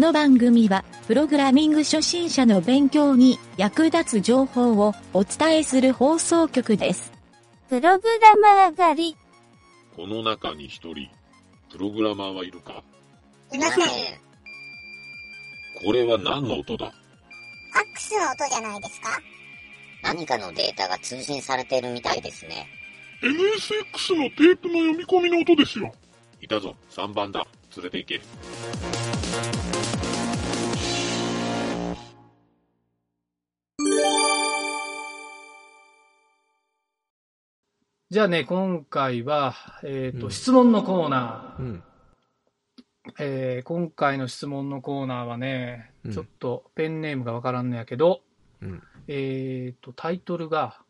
の番組は、プログラミング初心者の勉強に役立つ情報をお伝えする放送局です。プログラマー狩り。この中に一人、プログラマーはいるか？いません。これは何の音だ？ファックスの音じゃないですか？何かのデータが通信されているみたいですね。NSX のテープの読み込みの音ですよ。いたぞ、3番だ。連れて行け。じゃあね、今回は、えっ、と、うん質問のコーナー。うん。えー今回の質問のコーナーはね、うんちょっとペンネームがわからんのやけど、うん。えっ、と、タイトルが、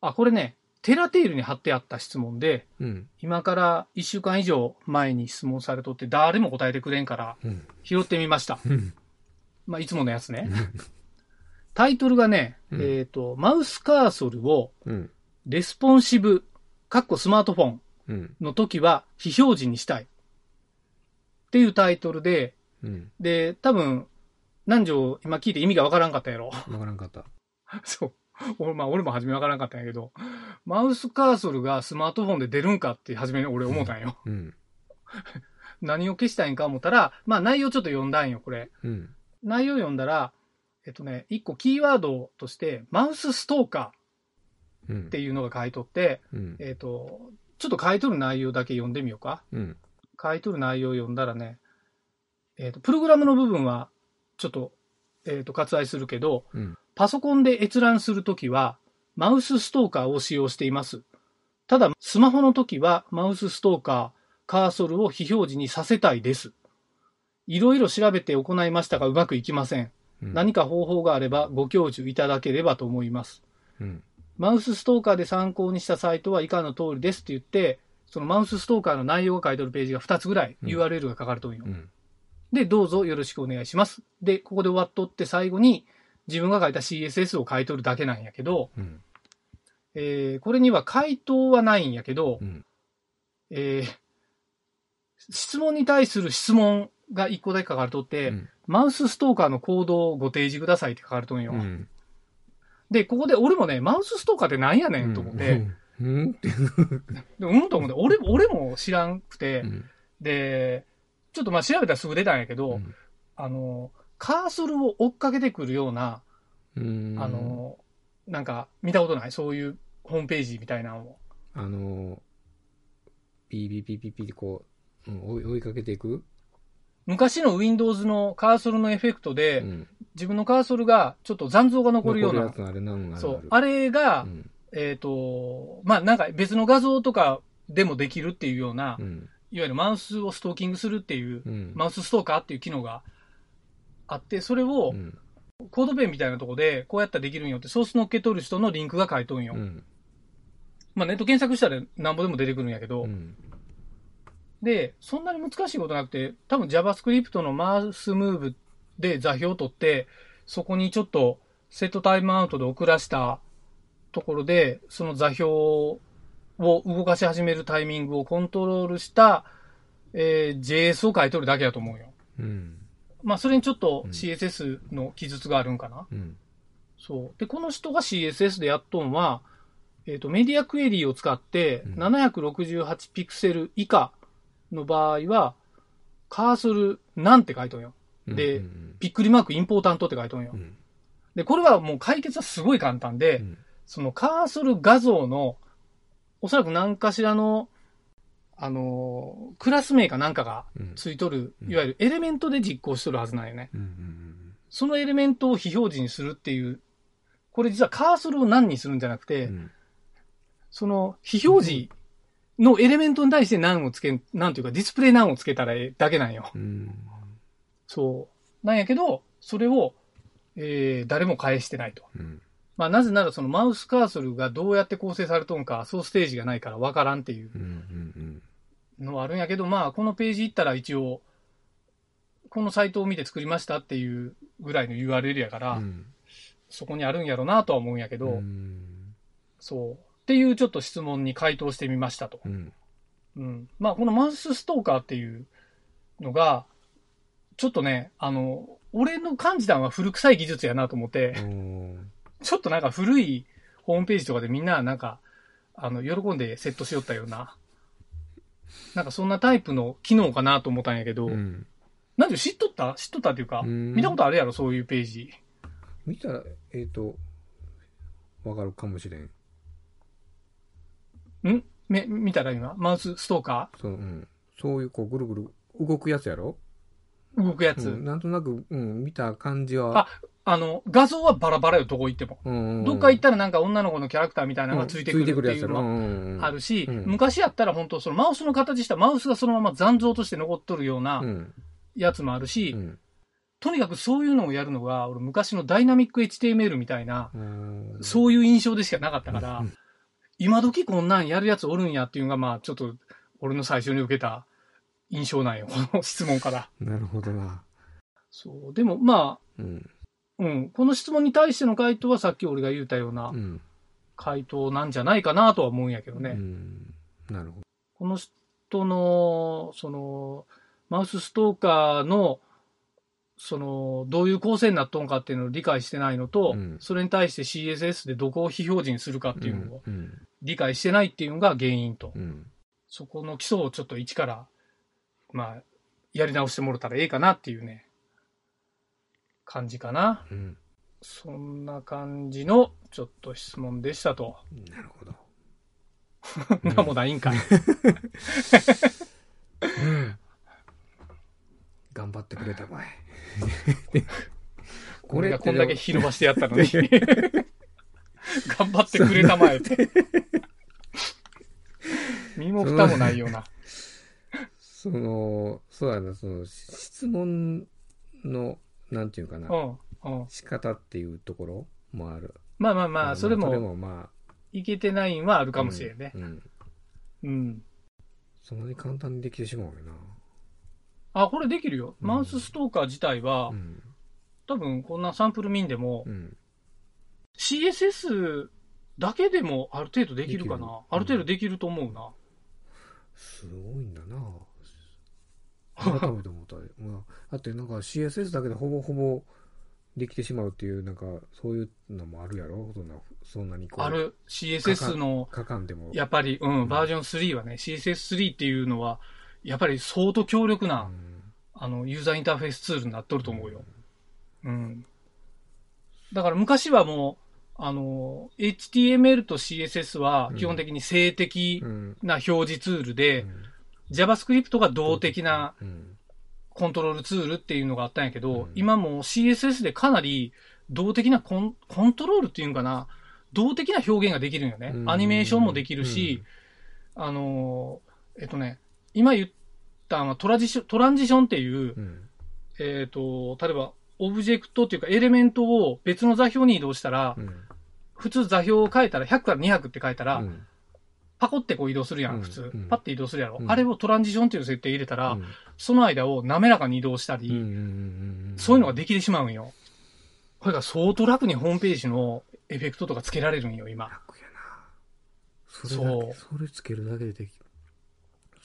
あ、これね、テラテールに貼ってあった質問で、うん。今から1週間以上前に質問されとって、誰も答えてくれんから、うん。拾ってみました。うん。まあ、いつものやつね。タイトルがね、うんえっ、と、マウスカーソルをうん。レスポンシブ、かっこスマートフォンうん。の時は非表示にしたい。っていうタイトルで、うん。で、多分、南條、今聞いて意味がわからんかったやろ。わからんかった。そう。俺、まあ、俺も初めわからんかったんやけど、マウスカーソルがスマートフォンで出るんかって初めに俺思ったんよ。うん。何を消したいんか思ったら、まあ内容ちょっと読んだんよ、これ。うん。内容読んだら、えっとね、一個キーワードとして、マウスストーカうん。ーっていうのが書いとって、うん。えっと、ちょっと書いとる内容だけ読んでみようか。うん。書いとる内容を読んだらね、えっ、と、プログラムの部分は、ちょっと、えっ、と、割愛するけど、うん。パソコンで閲覧するときは、マウスストーカーを使用しています。ただ、スマホのときは、マウスストーカー、カーソルを非表示にさせたいです。いろいろ調べて行いましたが、うまくいきません。うん。何か方法があれば、ご教授いただければと思います。うん。マウスストーカーで参考にしたサイトは以下の通りですって言って、そのマウスストーカーの内容が書いてあるページが2つぐらいうん URL が書かれてるんよ。うん。で、どうぞよろしくお願いします。で、ここで終わっとって最後に自分が書いた CSS を書いとるだけなんやけど、うん。えーこれには回答はないんやけど、うん。えー質問に対する質問が1個だけ書かれとって、うんマウスストーカーの行動をご提示くださいって書かれとんよ。うん。で、ここで俺もね、マウスストーカーってなんやねんと思って、うん。って。でうんと思って、俺俺も知らんくて、うん。で、ちょっとまあ調べたらすぐ出たんやけど、うんあの、カーソルを追っかけてくるような、うん。あ、の、なんか見たことない？そういうホームページみたいなのを。あの、ピーピーピーピーピーってこう、追いかけていく？昔の Windows のカーソルのエフェクトで、うん。自分のカーソルがちょっと残像が残るようなあれそう。あれが、うん。えっ、と、まあなんか別の画像とかでもできるっていうような、うん。いわゆるマウスをストーキングするっていう、うん。マウスストーカーっていう機能があって、それをうん。コードペンみたいなとこでこうやったらできるんよってソース乗っけ取る人のリンクが書いとんよ。うん。まあネット検索したらなんぼでも出てくるんやけど、うん。で、そんなに難しいことなくて、多分 JavaScript のマウスムーブで座標を取って、そこにちょっとセットタイムアウトで送らしたところで、その座標を動かし始めるタイミングをコントロールした、えー JS を書いとるだけだと思うよ。うん。まあ、それにちょっとうん CSS の記述があるんかな。うん。そう。で、この人が CSS でやっとんは、えっ、と、メディアクエリーを使って、うん768ピクセル以下の場合は、カーソルなんて書いとんよ。でうんびっくりマークインポータントって書いとんよう。ん。で、これはもう解決はすごい簡単で、うんそのカーソル画像の、おそらく何かしらの、あのークラス名かなんかがうん。ついとる、うんいわゆるエレメントで実行しとるはずなんよね。うんうんそのエレメントを非表示にするっていう、これ実はカーソルを何にするんじゃなくて、うん。その非表示のエレメントに対して何をつけん、なんていうかディスプレイ何をつけたらええだけなんよ。うん。そう。なんやけど、それを、えー、誰も返してないと。うん。まあなぜならそのマウスカーソルがどうやって構成されとんか、ソースステージがないからわからんっていう。のはあるんやけど、まあこのページ行ったら一応、このサイトを見て作りましたっていうぐらいの URL やから、うん。そこにあるんやろうなとは思うんやけど、うん。そう。っていうちょっと質問に回答してみましたと。うん。うん。まあ、このマウスストーカーっていうのが、ちょっとね、あの、俺の感じたのは古臭い技術やなと思って、うんちょっとなんか古いホームページとかでみんななんか、あの、喜んでセットしよったような、なんかそんなタイプの機能かなと思ったんやけど、うん。なんで知っとった？知っとったっていうか、うん見たことあるやろ、そういうページ。見たら、えっ、と、わかるかもしれん。ん？め、見たら今、マウスストーカそう、うん。そういう、こう、ぐるぐる動くやつやろ？ー動くやつ。うん、なんとなく、うん、見た感じは。ああの、画像はバラバラよ、どこ行っても。うんうん、どっか行ったらなんか女の子のキャラクターみたいなのがついてくるって。いうのはうんうんあるし、うん昔やったら本当そのマウスの形したマウスがそのまま残像として残っとるようなうん。やつもあるし、うん。とにかくそういうのをやるのが、俺昔のダイナミック HTML みたいな、うん。そういう印象でしかなかったから、うん今時こんなんやるやつおるんやっていうのが、まあちょっと俺の最初に受けた印象なんよ、この質問から。なるほどな。そう。でもまうん。あ、うん、この質問に対しての回答はさっき俺が言ったようなうん。回答なんじゃないかなとは思うんやけどね。うん。なるほど。この人の、その、マウスストーカーの、その、どういう構成になっとんかっていうのを理解してないのと、うんそれに対して CSS でどこを非表示にするかっていうのをうん。理解してないっていうのが原因と。うん。そこの基礎をちょっと一から、まあ、やり直してもらったらええかなっていうね、感じかな。うん。そんな感じの、ちょっと質問でしたと。なるほど。なんもないんかい。頑張ってくれたまえ。俺がこんだけひ広ばしてやったのに。頑張ってくれたまえって。身も蓋もないような。その、そうやな、その、質問の、なんていうかな、うん。うん。仕方っていうところもある。まあまあまあ、それそれも、もまあ、いけてないんはあるかもしれんねう。ん。うん。そんなに簡単にできてしまうよな。あ、これできるよ。うんマウスストーカー自体はう、ん。多分こんなサンプルミンでもう、ん。CSS だけでもある程度できるかな？ある程度できると思うな。すごいんだな。改めて思った。まあ、だってなんか CSS だけでほぼほぼできてしまうっていう、なんかそういうのもあるやろ？そんな、そんなにこう。あ。る？CSS の、書かんでも。やっぱり、うん、バージョン3はね、CSS3 っていうのは、やっぱり相当強力うな、んあの、ユーザーインターフェースツールになっとると思うよ。うん。だから昔はもう、あの、HTML と CSS は基本的に静的うん。な表示ツールで、JavaScript が動的なうん。コントロールツールっていうのがあったんやけど、うん今もう CSS でかなり動的なコンコントロールっていうんかな、動的な表現ができるんよね。うんアニメーションもできるし、あのー、えっとね、今言ったのはトラジショントランジションっていう、うん。えっ、と、例えば、オブジェクトっていうかエレメントを別の座標に移動したら、うん。普通座標を変えたら100から200って書いたら、うんパコってこう移動するやん、うん普通。うんパッて移動するやろ、うんあれをトランジションっていう設定入れたら、うんその間を滑らかに移動したり、そういうのができてしまうんよ。これが相当楽にホームページのエフェクトとかつけられるんよ、今。楽やな。それだけ、それつけるだけでできる。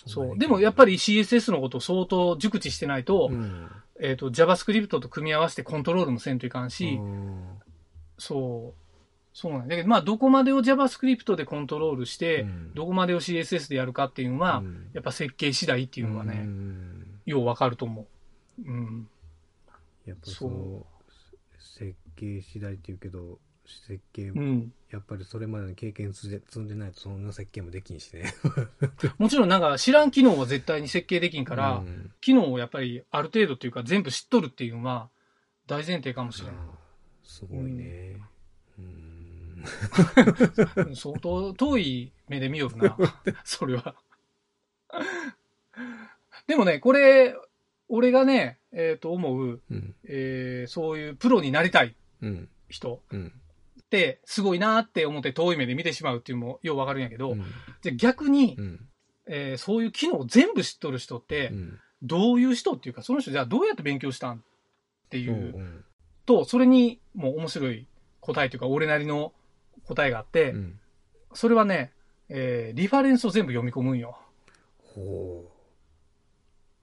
そう。でもやっぱり CSS のことを相当熟知してないと、うん、えっ、と、JavaScript と組み合わせてコントロールもせんといかんし、うんそう。そうなんだけど、まあ、どこまでを JavaScript でコントロールして、うん。どこまでを CSS でやるかっていうのは、うん。やっぱ設計次第っていうのはね、うん。ようわかると思う。うん。やっぱその設計次第って言うけど設計、うん。やっぱりそれまでの経験積んでないとそんな設計もできんしね。もちろんなんか知らん機能は絶対に設計できんから、うん。機能をやっぱりある程度っていうか全部知っとるっていうのは大前提かもしれん。ああすごいね。うん。うん 相当遠い目で見よるな。それは。でもね、これ、俺がね、えっ、と思う、うん。えーそういうプロになりたいうん。人うん。って、すごいなって思って遠い目で見てしまうっていうのもようわかるんやけど、うん。じゃあ逆に、うん。えーそういう機能を全部知っとる人って、うん。どういう人っていうか、その人じゃあどうやって勉強したんっていうう、んと、それにもう面白い答えというか、俺なりの答えがあって、うんそれはね、えーリファレンスを全部読み込むんよ。ほ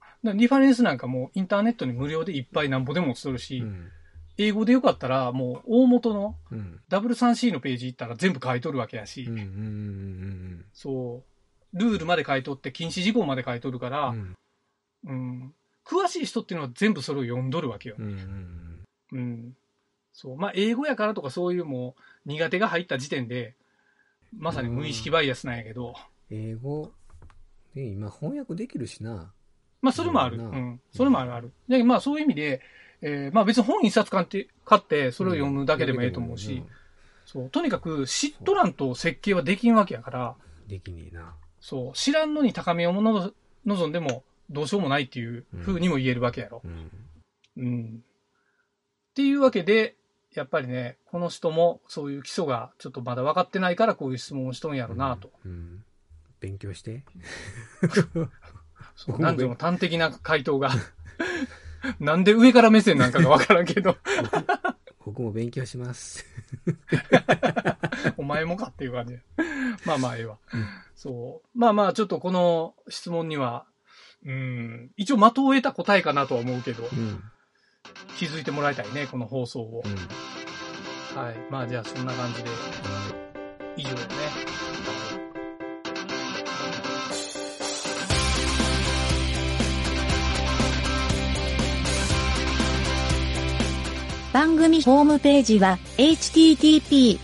だからリファレンスなんかもうインターネットに無料でいっぱいなんぼでも落ちとるし、うん。英語でよかったらもう大元のうん。W3C のページ行ったら全部書いとるわけやし、うん。うん。うん。そう、ルールまで書いとって禁止事項まで書いとるから、うん。うん、詳しい人っていうのは全部それを読んどるわけよ。うん。うん。うん。そう。まあ、英語やからとかそういうもう苦手が入った時点で、まさに無意識バイアスなんやけど、英語、ね、今翻訳できるしな。まあ、それもある。ううんん。それもあるある。で、まあ、そういう意味で、えーまあ別に本一冊買って、買って、それを読むだけでもええと思うし、そう。とにかく知っとらんと設計はできんわけやから、うん。できねえな。そう。知らんのに高めをもの望んでもどうしようもないっていう風にも言えるわけやろ。うん。うん。っていうわけで、やっぱりね、この人もそういう基礎がちょっとまだ分かってないからこういう質問をしとんやろなと。うん。勉強して。そうなんでも端的な回答が。なんで上から目線なんかが分からんけど、僕も勉強します。お前もかっていう感じ。まあまあええわ。うんそう。まあまあちょっとこの質問には、うん、一応的を得た答えかなとは思うけど、うん。気づいてもらいたいね、この放送をう。ん。はい。まあじゃあそんな感じで、以上だね。番組ホームページは http://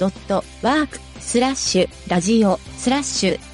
mynt.work スラッシュラジオスラッシュ